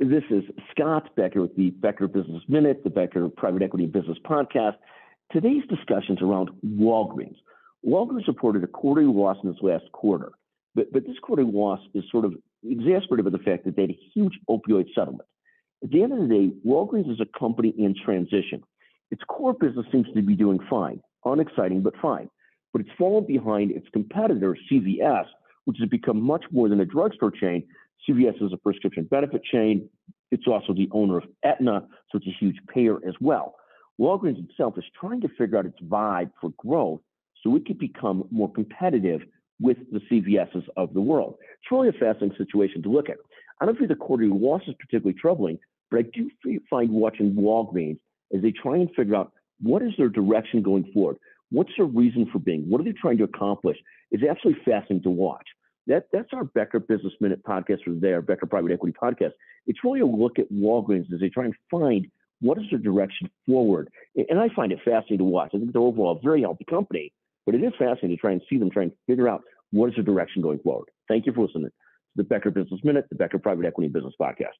This is Scott Becker with the Becker Business Minute, the Becker Private Equity Business Podcast. Today's discussion is around Walgreens. Walgreens reported a quarterly loss in its last quarter, but, but this quarterly loss is sort of exacerbated by the fact that they had a huge opioid settlement. At the end of the day, Walgreens is a company in transition. Its core business seems to be doing fine, unexciting but fine, but it's fallen behind its competitor, CVS, which has become much more than a drugstore chain CVS is a prescription benefit chain. It's also the owner of Aetna, so it's a huge payer as well. Walgreens itself is trying to figure out its vibe for growth so it could become more competitive with the CVSs of the world. It's really a fascinating situation to look at. I don't think the quarterly loss is particularly troubling, but I do find watching Walgreens as they try and figure out what is their direction going forward. What's their reason for being? What are they trying to accomplish? It's absolutely fascinating to watch that that's our Becker Business Minute podcast for today, our Becker Private Equity podcast. It's really a look at Walgreens as they try and find what is their direction forward. And I find it fascinating to watch. I think they're overall a very healthy company, but it is fascinating to try and see them try and figure out what is their direction going forward. Thank you for listening to the Becker Business Minute, the Becker Private Equity Business Podcast.